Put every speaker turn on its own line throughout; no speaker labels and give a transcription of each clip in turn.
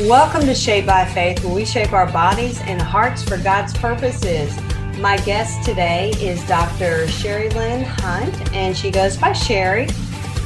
Welcome to Shaped by Faith, where we shape our bodies and hearts for God's purposes. My guest today is Dr. Sharilynn Hunt, and she goes by Shari.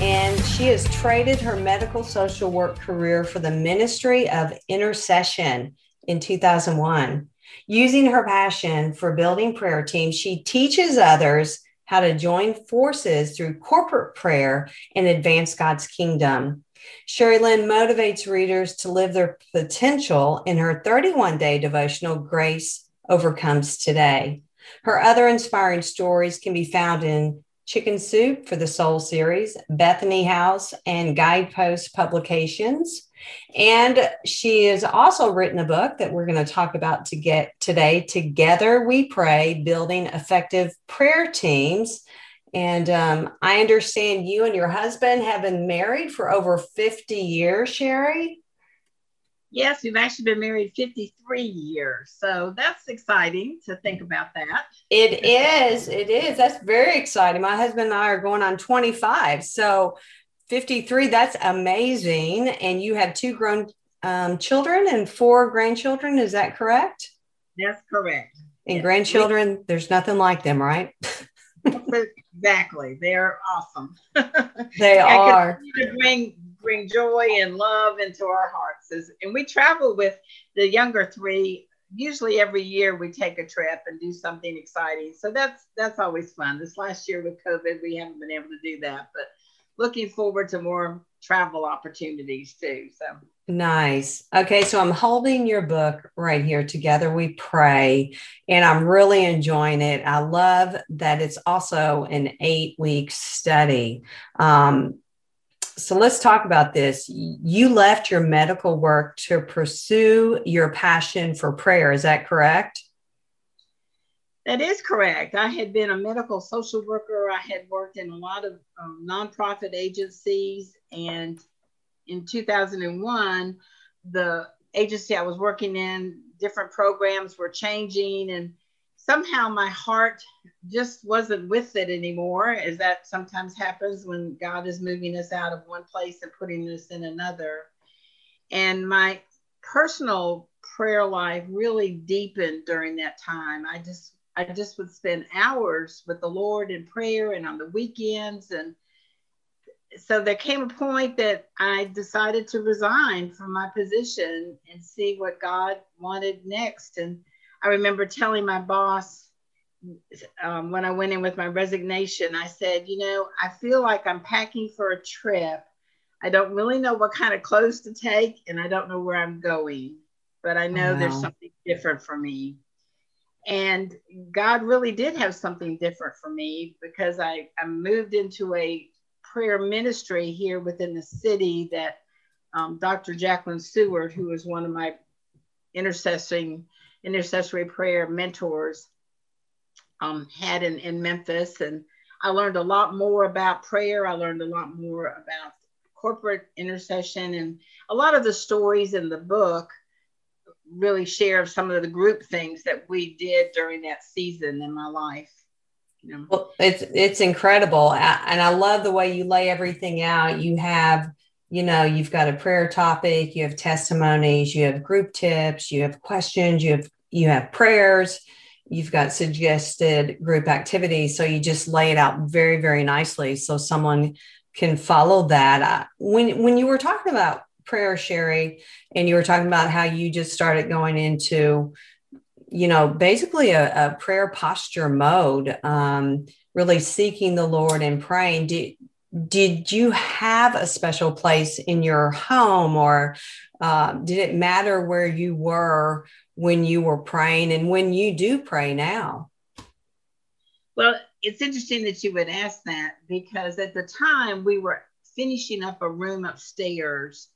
And she has traded her medical social work career for the ministry of intercession in 2001. Using her passion for building prayer teams, she teaches others how to join forces through corporate prayer and advance God's kingdom. Sharilynn motivates readers to live their potential in her 31 day devotional, Grace Overcomes Today. Her other inspiring stories can be found in Chicken Soup for the Soul series, Bethany House, and Guidepost Publications. And she has also written a book that we're going to talk about to get today. Together We Pray, Building Effective Prayer Teams. And um, I understand you and your husband have been married for over 50 years, Shari.
Yes, we've actually been married 53 years. So that's exciting to think about that.
It is. It is. That's very exciting. My husband and I are going on 25. So 53, that's amazing. And you have two grown um, children and four grandchildren. Is that correct?
That's correct.
And yes. grandchildren, there's nothing like them, right?
exactly. They're awesome.
They are.
To bring bring joy and love into our hearts. And we travel with the younger three. Usually every year we take a trip and do something exciting. So that's that's always fun. This last year with COVID, we haven't been able to do that, but looking forward to more travel opportunities too. So
Nice. Okay, so I'm holding your book right here. Together we pray, and I'm really enjoying it. I love that it's also an eight week study. Um, so let's talk about this. You left your medical work to pursue your passion for prayer. Is that correct?
That is correct. I had been a medical social worker. I had worked in a lot of um, nonprofit agencies and in 2001, the agency I was working in, different programs were changing, and somehow my heart just wasn't with it anymore, as that sometimes happens when God is moving us out of one place and putting us in another. And my personal prayer life really deepened during that time. I just I just would spend hours with the Lord in prayer and on the weekends and so there came a point that I decided to resign from my position and see what God wanted next. And I remember telling my boss um, when I went in with my resignation, I said, you know, I feel like I'm packing for a trip. I don't really know what kind of clothes to take, and I don't know where I'm going, but I know wow. there's something different for me. And God really did have something different for me because I, I moved into a prayer ministry here within the city that um, Dr. Jacqueline Seward, who is one of my intercessing intercessory prayer mentors, um, had in, in Memphis. And I learned a lot more about prayer. I learned a lot more about corporate intercession and a lot of the stories in the book really share some of the group things that we did during that season in my life.
Well, it's it's incredible, and I love the way you lay everything out. You have, you know, you've got a prayer topic, you have testimonies, you have group tips, you have questions, you have you have prayers, you've got suggested group activities. So you just lay it out very very nicely, so someone can follow that. When when you were talking about prayer, Shari, and you were talking about how you just started going into you know, basically a, a prayer posture mode, um, really seeking the Lord and praying. Did, did you have a special place in your home or uh, did it matter where you were when you were praying and when you do pray now?
Well, it's interesting that you would ask that because at the time we were finishing up a room upstairs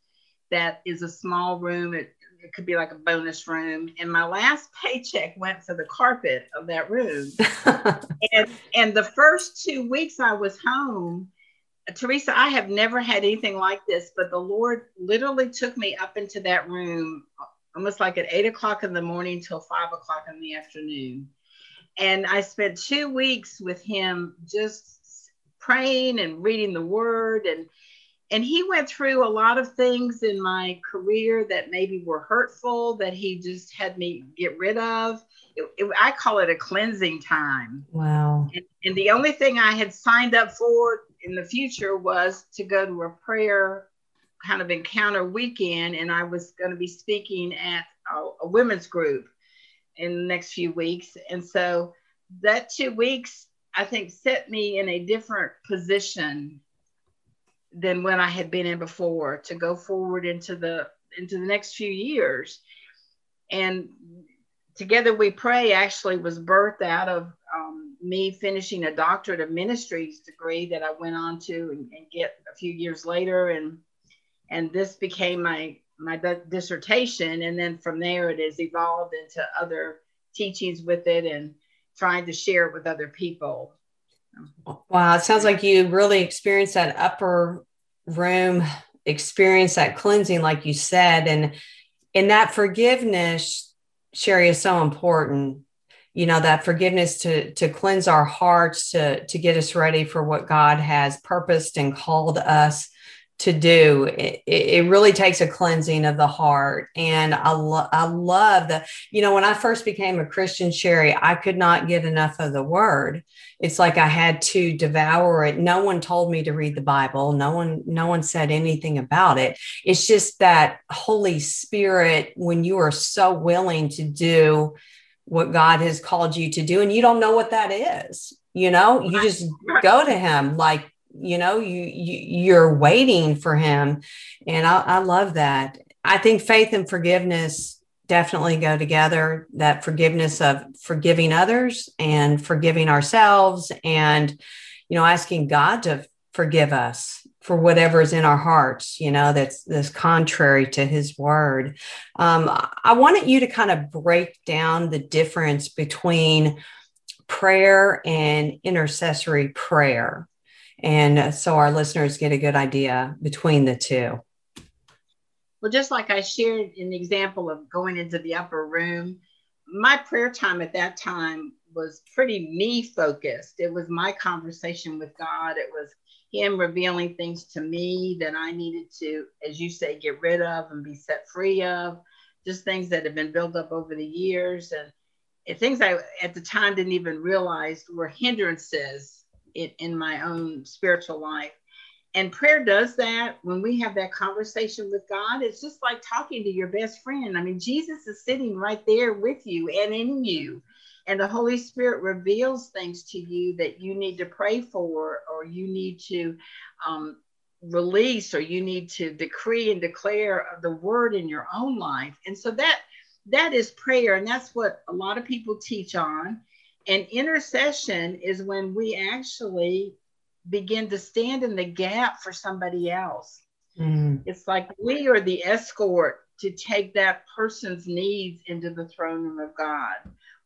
that is a small room. It, it could be like a bonus room. And my last paycheck went for the carpet of that room. and and the first two weeks I was home, Theresa, I have never had anything like this, but the Lord literally took me up into that room almost like at eight o'clock in the morning till five o'clock in the afternoon. And I spent two weeks with him just praying and reading the word and and he went through a lot of things in my career that maybe were hurtful that he just had me get rid of. It, it, i call it a cleansing time.
Wow.
And, and the only thing i had signed up for in the future was to go to a prayer kind of encounter weekend and i was going to be speaking at a, a women's group in the next few weeks. And so that two weeks i think set me in a different position than when I had been in before to go forward into the into the next few years. And together we pray actually was birthed out of um, me finishing a doctorate of ministries degree that I went on to and, and, get a few years later, and and this became my my dissertation, and then from there it has evolved into other teachings with it and trying to share it with other people.
Wow, it sounds like you really experienced that upper room experience, that cleansing, like you said, and and that forgiveness, Shari, is so important. You know that forgiveness to to cleanse our hearts, to to get us ready for what God has purposed and called us to do. It, it really takes a cleansing of the heart. And I, lo- I love that. You know, when I first became a Christian, Shari, I could not get enough of the word. It's like I had to devour it. No one told me to read the Bible. No one, no one said anything about it. It's just that Holy Spirit, when you are so willing to do what God has called you to do, and you don't know what that is, you know, you just go to Him like you know you, you you're waiting for him. And I, I love that. I think faith and forgiveness definitely go together that forgiveness of forgiving others and forgiving ourselves and you know asking god to forgive us for whatever is in our hearts you know that's that's contrary to his word. Um, i wanted you to kind of break down the difference between prayer and intercessory prayer and so our listeners get a good idea between the two.
Well, just like I shared an example of going into the upper room, my prayer time at that time was pretty me focused. It was my conversation with God. It was Him revealing things to me that I needed to, as you say, get rid of and be set free of, just things that had been built up over the years and, things I at the time didn't even realize were hindrances in, in my own spiritual life. And prayer does that when we have that conversation with God. It's just like talking to your best friend. I mean, Jesus is sitting right there with you and in you. And the Holy Spirit reveals things to you that you need to pray for, or you need to um, release, or you need to decree and declare the word in your own life. And so that that is prayer, and that's what a lot of people teach on. And intercession is when we actually begin to stand in the gap for somebody else. Mm. It's like we are the escort to take that person's needs into the throne room of God.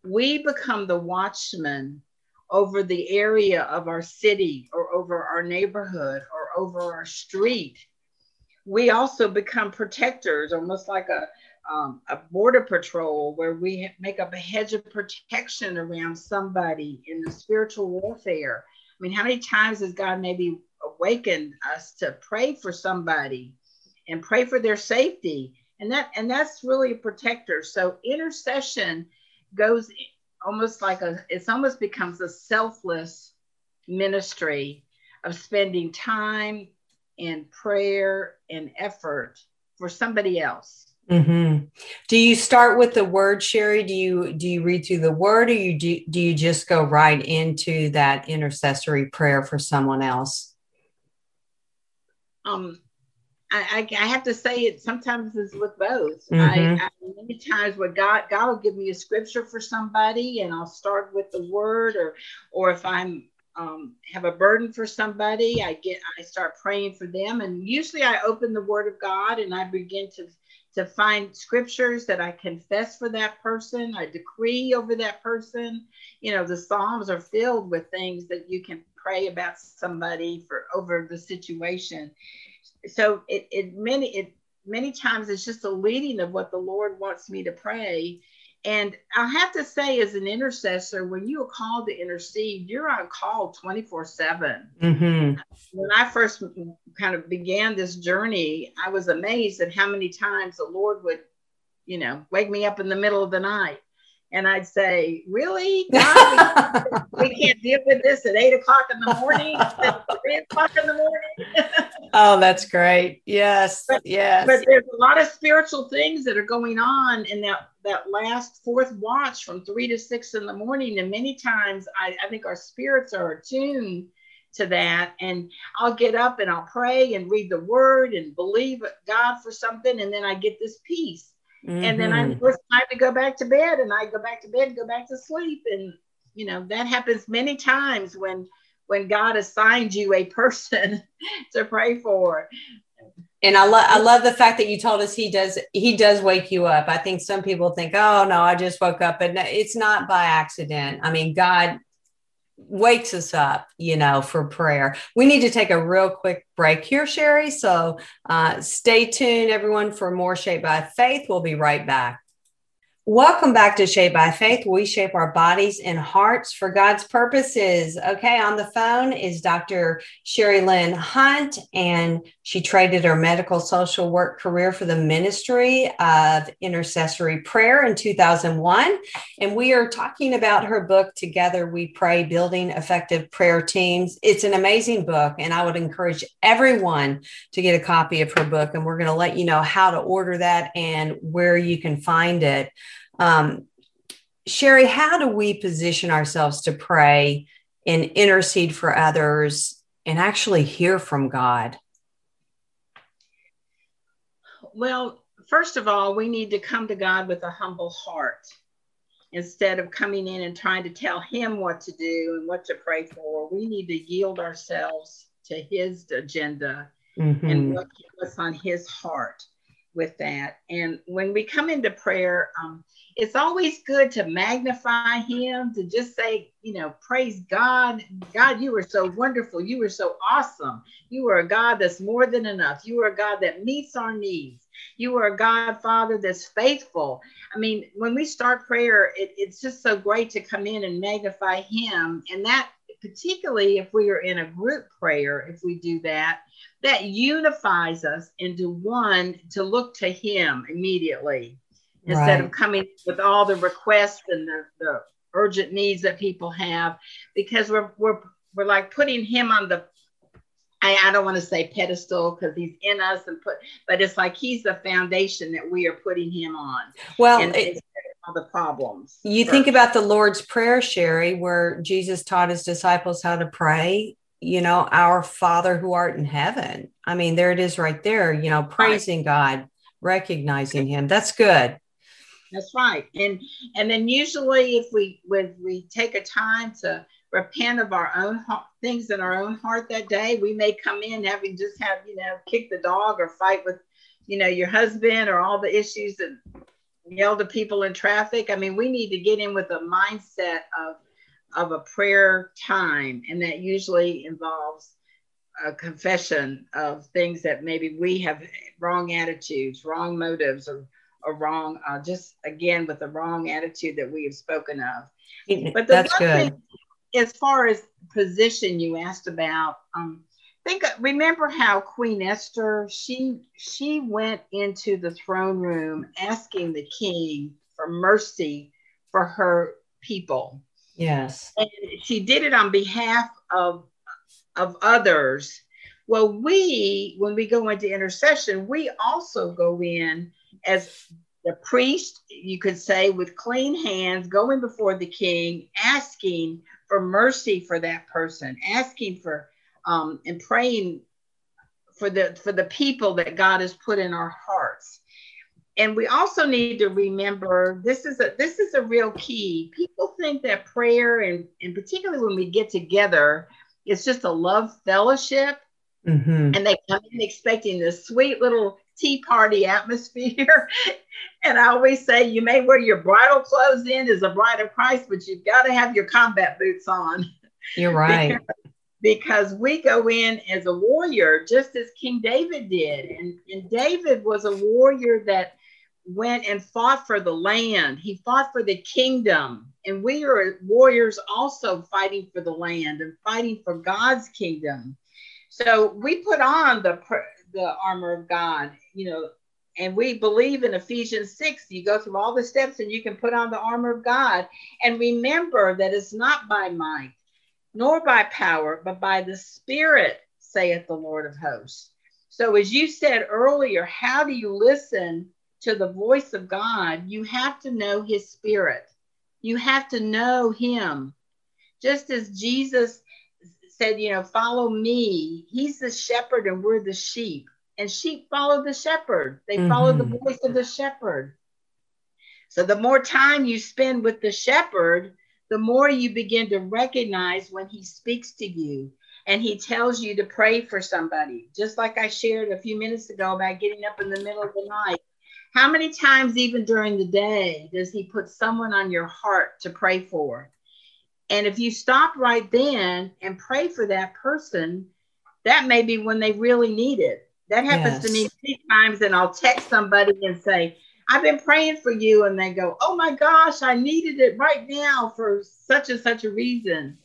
We become the watchman over the area of our city or over our neighborhood or over our street. We also become protectors, almost like a, um, a border patrol where we make up a hedge of protection around somebody in the spiritual warfare. I mean, how many times has God maybe awakened us to pray for somebody and pray for their safety? And that and that's really a protector. So intercession goes almost like a it's almost becomes a selfless ministry of spending time and prayer and effort for somebody else
Mm-hmm. Do you start with the word, Shari? Do you do you read through the word, or you do, do you just go right into that intercessory prayer for someone else?
Um, I, I, I have to say it sometimes is with both. Mm-hmm. I, I, many times what God God will give me a scripture for somebody, and I'll start with the word, or or if I'm um, have a burden for somebody, I get I start praying for them, and usually I open the Word of God and I begin to to find scriptures that I confess for that person, I decree over that person. You know, the Psalms are filled with things that you can pray about somebody for over the situation. So it, it many it many times it's just a leading of what the Lord wants me to pray. And I have to say, as an intercessor, when you are called to intercede, you're on call 24 7. Mm-hmm. When I first kind of began this journey, I was amazed at how many times the Lord would, you know, wake me up in the middle of the night and I'd say, "Really, God, we, we, can't deal with this at eight o'clock in the morning, three o'clock in the morning."
oh, that's great. Yes,
but,
yes.
But there's a lot of spiritual things that are going on in that that last fourth watch from three to six in the morning, and many times I, I think our spirits are attuned to that and I'll get up and I'll pray and read the word and believe God for something and then I get this peace Mm-hmm. And then I mm-hmm. it's time to go back to bed and I go back to bed and go back to sleep. And you know, that happens many times when when God assigns you a person to pray for.
And I love I love the fact that you told us he does he does wake you up. I think some people think, oh no, I just woke up, but it's not by accident. I mean, God wakes us up, you know, for prayer. We need to take a real quick break here, Shari. So uh, stay tuned, everyone, for more Shaped by Faith. We'll be right back. Welcome back to Shaped by Faith. We shape our bodies and hearts for God's purposes. Okay, on the phone is Dr. Sharilynn Hunt, and she traded her medical social work career for the ministry of intercessory prayer in 2001. And we are talking about her book, Together We Pray Building Effective Prayer Teams. It's an amazing book, and I would encourage everyone to get a copy of her book. And we're going to let you know how to order that and where you can find it. Um, Shari, how do we position ourselves to pray and intercede for others and actually hear from God?
Well, first of all, we need to come to God with a humble heart instead of coming in and trying to tell Him what to do and what to pray for. We need to yield ourselves to His agenda mm-hmm. and what's on His heart with that. And when we come into prayer, um, it's always good to magnify him, to just say, you know, praise God. God, you are so wonderful. You are so awesome. You are a God that's more than enough. You are a God that meets our needs. You are a God, Father, that's faithful. I mean, when we start prayer, it, it's just so great to come in and magnify him. And that, particularly if we are in a group prayer, if we do that, that unifies us into one to look to him immediately instead right. of coming with all the requests and the, the urgent needs that people have because we're we're we're like putting him on the I, I don't want to say pedestal because he's in us and put but it's like he's the foundation that we are putting him on
well it,
all the problems.
You think about the lord's prayer Shari where jesus taught his disciples how to pray you know our father who art in heaven. I mean there it is right there you know praising right. god recognizing him. That's good.
That's right. And and then usually if we when we take a time to repent of our own heart, things in our own heart that day, we may come in having just had, you know, kick the dog or fight with, you know, your husband or all the issues and yell to people in traffic. I mean, we need to get in with a mindset of of a prayer time, and that usually involves a confession of things that maybe we have wrong attitudes, wrong motives, or a wrong, uh, just again with the wrong attitude that we have spoken of.
But that's good. Thing,
as far as position you asked about, um, think uh, remember how Queen Esther she she went into the throne room asking the king for mercy for her people.
Yes.
And she did it on behalf of of others. Well, we, when we go into intercession, we also go in as the priest, you could say, with clean hands, going before the king, asking for mercy for that person, asking for um, and praying for the for the people that God has put in our hearts. And we also need to remember this is a this is a real key. People think that prayer and, and particularly when we get together, it's just a love fellowship. Mm-hmm. And they come in expecting this sweet little tea party atmosphere. and I always say you may wear your bridal clothes in as a bride of Christ, but you've got to have your combat boots on.
You're right.
because, we go in as a warrior, just as King David did. And, and David was a warrior that went and fought for the land. He fought for the kingdom. And we are warriors also fighting for the land and fighting for God's kingdom. So we put on the the armor of God, you know, and we believe in Ephesians 6. You go through all the steps and you can put on the armor of God. And remember that it's not by might nor by power, but by the Spirit, saith the Lord of hosts. So, as you said earlier, how do you listen to the voice of God? You have to know his spirit, you have to know him. Just as Jesus said, you know, follow me, he's the shepherd and we're the sheep. And sheep follow the shepherd, they mm-hmm. follow the voice of the shepherd. So, the more time you spend with the shepherd, the more you begin to recognize when he speaks to you and he tells you to pray for somebody. Just like I shared a few minutes ago about getting up in the middle of the night. How many times, even during the day, does he put someone on your heart to pray for? And if you stop right then and pray for that person, that may be when they really need it. That happens yes. to me many times, and I'll text somebody and say, I've been praying for you. And they go, Oh my gosh, I needed it right now for such and such a reason.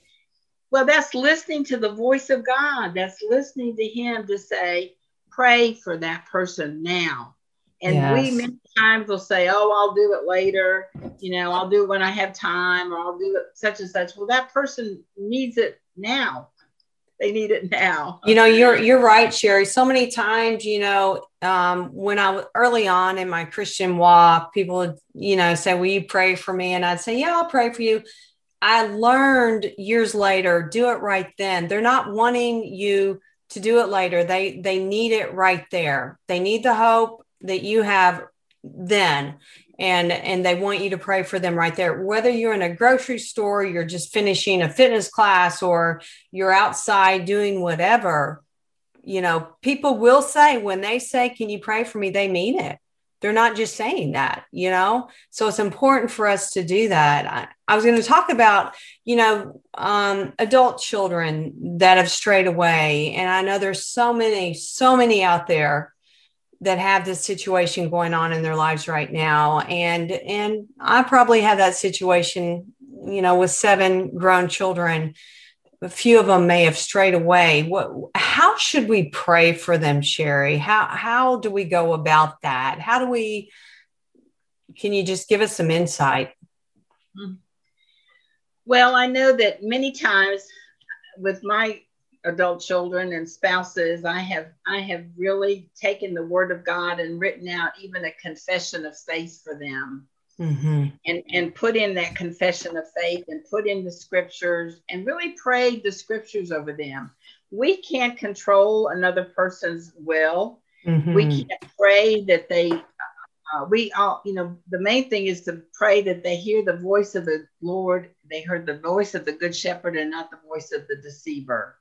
Well, that's listening to the voice of God. That's listening to Him to say, pray for that person now. And yes. we many times will say, oh, I'll do it later. You know, I'll do it when I have time or I'll do it such and such. Well, that person needs it now. They need it now.
You know, you're you're right, Shari. So many times, you know, um, when I was early on in my Christian walk, people would, you know, say, Will you pray for me? And I'd say, Yeah, I'll pray for you. I learned years later, do it right then. They're not wanting you to do it later. They they need it right there. They need the hope that you have then and and they want you to pray for them right there whether you're in a grocery store you're just finishing a fitness class or you're outside doing whatever you know people will say when they say can you pray for me they mean it they're not just saying that, you know? So it's important for us to do that. I, I was going to talk about, you know, um, adult children that have strayed away. And I know there's so many, so many out there that have this situation going on in their lives right now. And, and I probably have that situation, you know, with seven grown children a few of them may have strayed away. What, how should we pray for them, Shari? How, how do we go about that? How do we, can you just give us some insight? Hmm.
Well, I know that many times with my adult children and spouses, I have I have really taken the word of God and written out even a confession of faith for them mm-hmm. and, and put in that confession of faith and put in the scriptures and really pray the scriptures over them. We can't control another person's will. Mm-hmm. We can't pray that they, uh, we all, you know, the main thing is to pray that they hear the voice of the Lord. They heard the voice of the good shepherd and not the voice of the deceiver.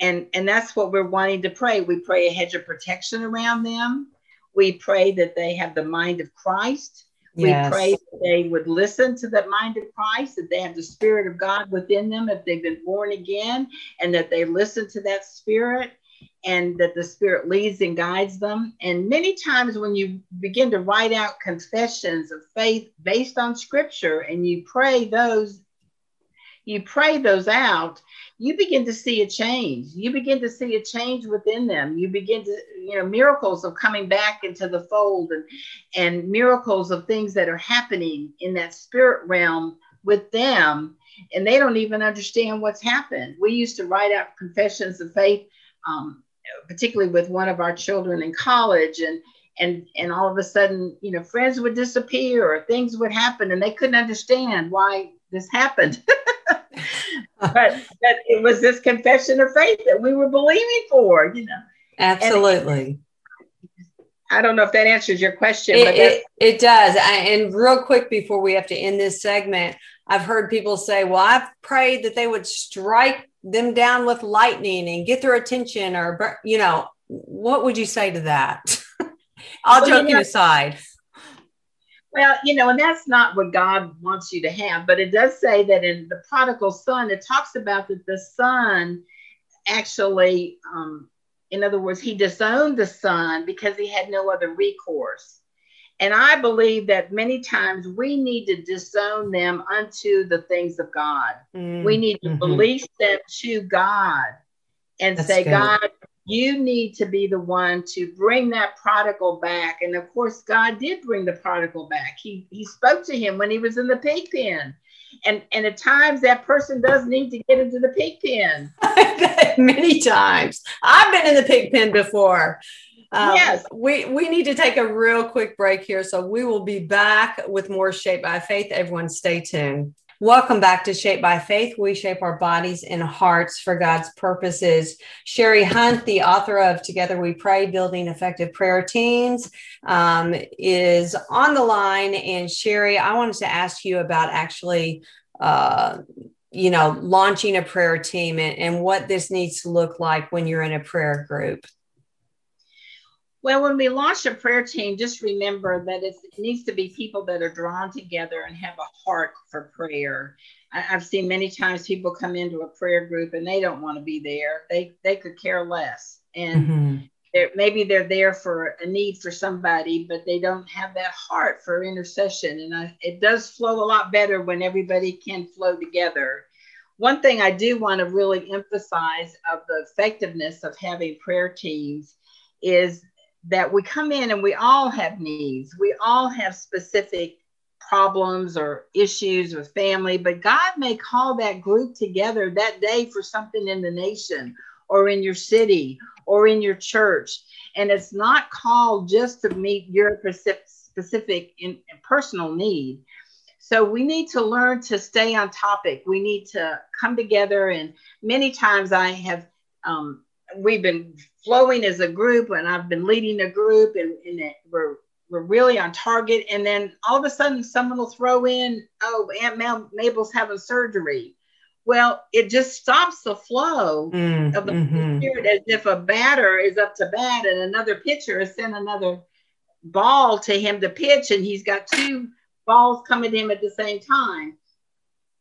And, and that's what we're wanting to pray. We pray a hedge of protection around them. We pray that they have the mind of Christ we pray that they would listen to the mind of Christ, that they have the Spirit of God within them if they've been born again, and that they listen to that Spirit and that the Spirit leads and guides them. And many times when you begin to write out confessions of faith based on Scripture and you pray those, you pray those out, you begin to see a change. You begin to see a change within them. You begin to, you know, miracles of coming back into the fold and, and miracles of things that are happening in that spirit realm with them. And they don't even understand what's happened. We used to write out confessions of faith, um, particularly with one of our children in college. And and and all of a sudden, you know, friends would disappear or things would happen, and they couldn't understand why this happened. but, but it was this confession of faith that we were believing for, you know.
Absolutely.
I don't know if that answers your question.
It, it, it, does. I, and real quick before we have to end this segment, I've heard people say, well, I've prayed that they would strike them down with lightning and get their attention, or, you know, what would you say to that? All well, joking you know, aside.
Well, you know, and that's not what God wants you to have, but it does say that in the prodigal son, it talks about that the son actually, um, in other words, he disowned the son because he had no other recourse. And I believe that many times we need to disown them unto the things of God. Mm, we need to mm-hmm. release them to God and That's say, good. God, you need to be the one to bring that prodigal back. And of course, God did bring the prodigal back. He he spoke to him when he was in the pig pen. And and at times that person does need to get into the pig pen.
Many times. I've been in the pig pen before. Um, yes. We, we need to take a real quick break here. So we will be back with more Shaped by Faith. Everyone, stay tuned. Welcome back to Shaped by Faith. We shape our bodies and hearts for God's purposes. Shari Hunt, the author of Together We Pray Building Effective Prayer Teams, um, is on the line. And Shari, I wanted to ask you about actually. Uh, you know, launching a prayer team and, and what this needs to look like when you're in a prayer group.
Well, when we launch a prayer team, just remember that it needs to be people that are drawn together and have a heart for prayer. I, have seen many times people come into a prayer group and they don't want to be there. They they could care less, and mm-hmm. they're, maybe they're there for a need for somebody, but they don't have that heart for intercession. And I, it does flow a lot better when everybody can flow together. One thing I do want to really emphasize of the effectiveness of having prayer teams is that we come in and we all have needs. We all have specific problems or issues with family, but God may call that group together that day for something in the nation or in your city or in your church. And it's not called just to meet your specific in, personal need. So we need to learn to stay on topic. We need to come together. And many times I have um, we've been flowing as a group and I've been leading a group and, and we're we're really on target. And then all of a sudden someone will throw in, oh, Aunt Mabel's having surgery. Well, it just stops the flow mm, of the mm-hmm. spirit as if a batter is up to bat and another pitcher has sent another ball to him to pitch and he's got two balls coming to him at the same time.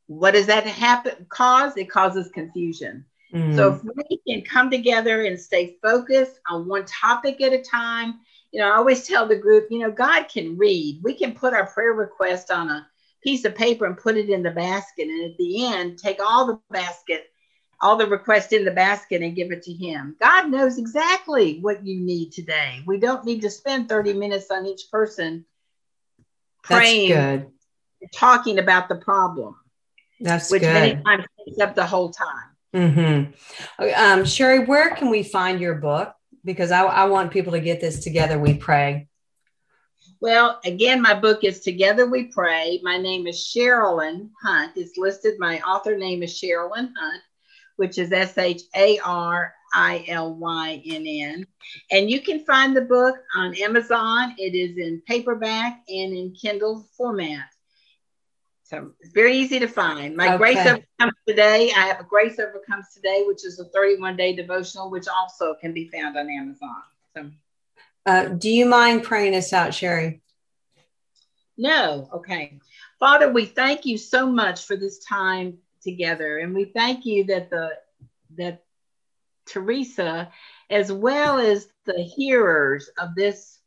What does that happen cause? It causes confusion. Mm. So if we can come together and stay focused on one topic at a time, you know, I always tell the group, you know, God can read. We can put our prayer request on a piece of paper and put it in the basket. And at the end, take all the basket, all the requests in the basket and give it to Him. God knows exactly what you need today. We don't need to spend 30 minutes on each person praying, talking about the problem.
That's
which
good.
many times takes up the whole time.
Mm-hmm. Um, Shari, where can we find your book? Because I, I want people to get this together. We pray.
Well, again, my book is Together We Pray. My name is Sharilynn Hunt. It's listed. My author name is Sharilynn Hunt, which is S H A R I L Y N N. And you can find the book on Amazon. It is in paperback and in Kindle format. So it's very easy to find. My okay. Grace Overcomes Today, I have a Grace Overcomes Today, which is a 31 day devotional, which also can be found on Amazon. So,
uh, do you mind praying us out, Shari?
No. Okay. Father, we thank you so much for this time together. And we thank you that the, that Theresa, as well as the hearers of this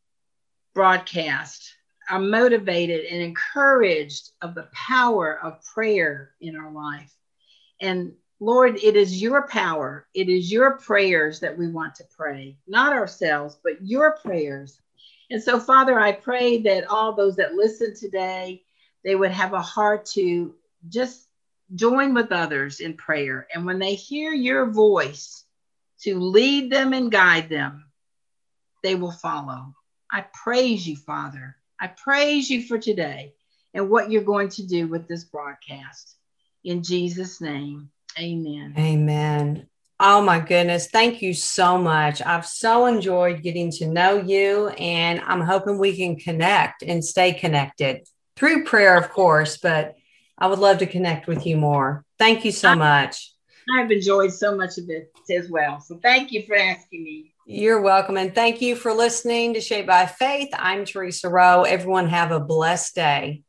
broadcast, are motivated and encouraged of the power of prayer in our life. And Lord, it is your power, it is your prayers that we want to pray, not ourselves, but your prayers. And so, Father, I pray that all those that listen today, they would have a heart to just join with others in prayer. And when they hear your voice to lead them and guide them, they will follow. I praise you, Father. I praise you for today and what you're going to do with this broadcast. In Jesus' name, amen.
Amen. Oh my goodness. Thank you so much. I've so enjoyed getting to know you, and I'm hoping we can connect and stay connected through prayer, of course, but I would love to connect with you more. Thank you so much.
I've enjoyed so much of it as well. So thank you for asking me.
You're welcome. And thank you for listening to Shaped by Faith. I'm Theresa Rowe. Everyone have a blessed day.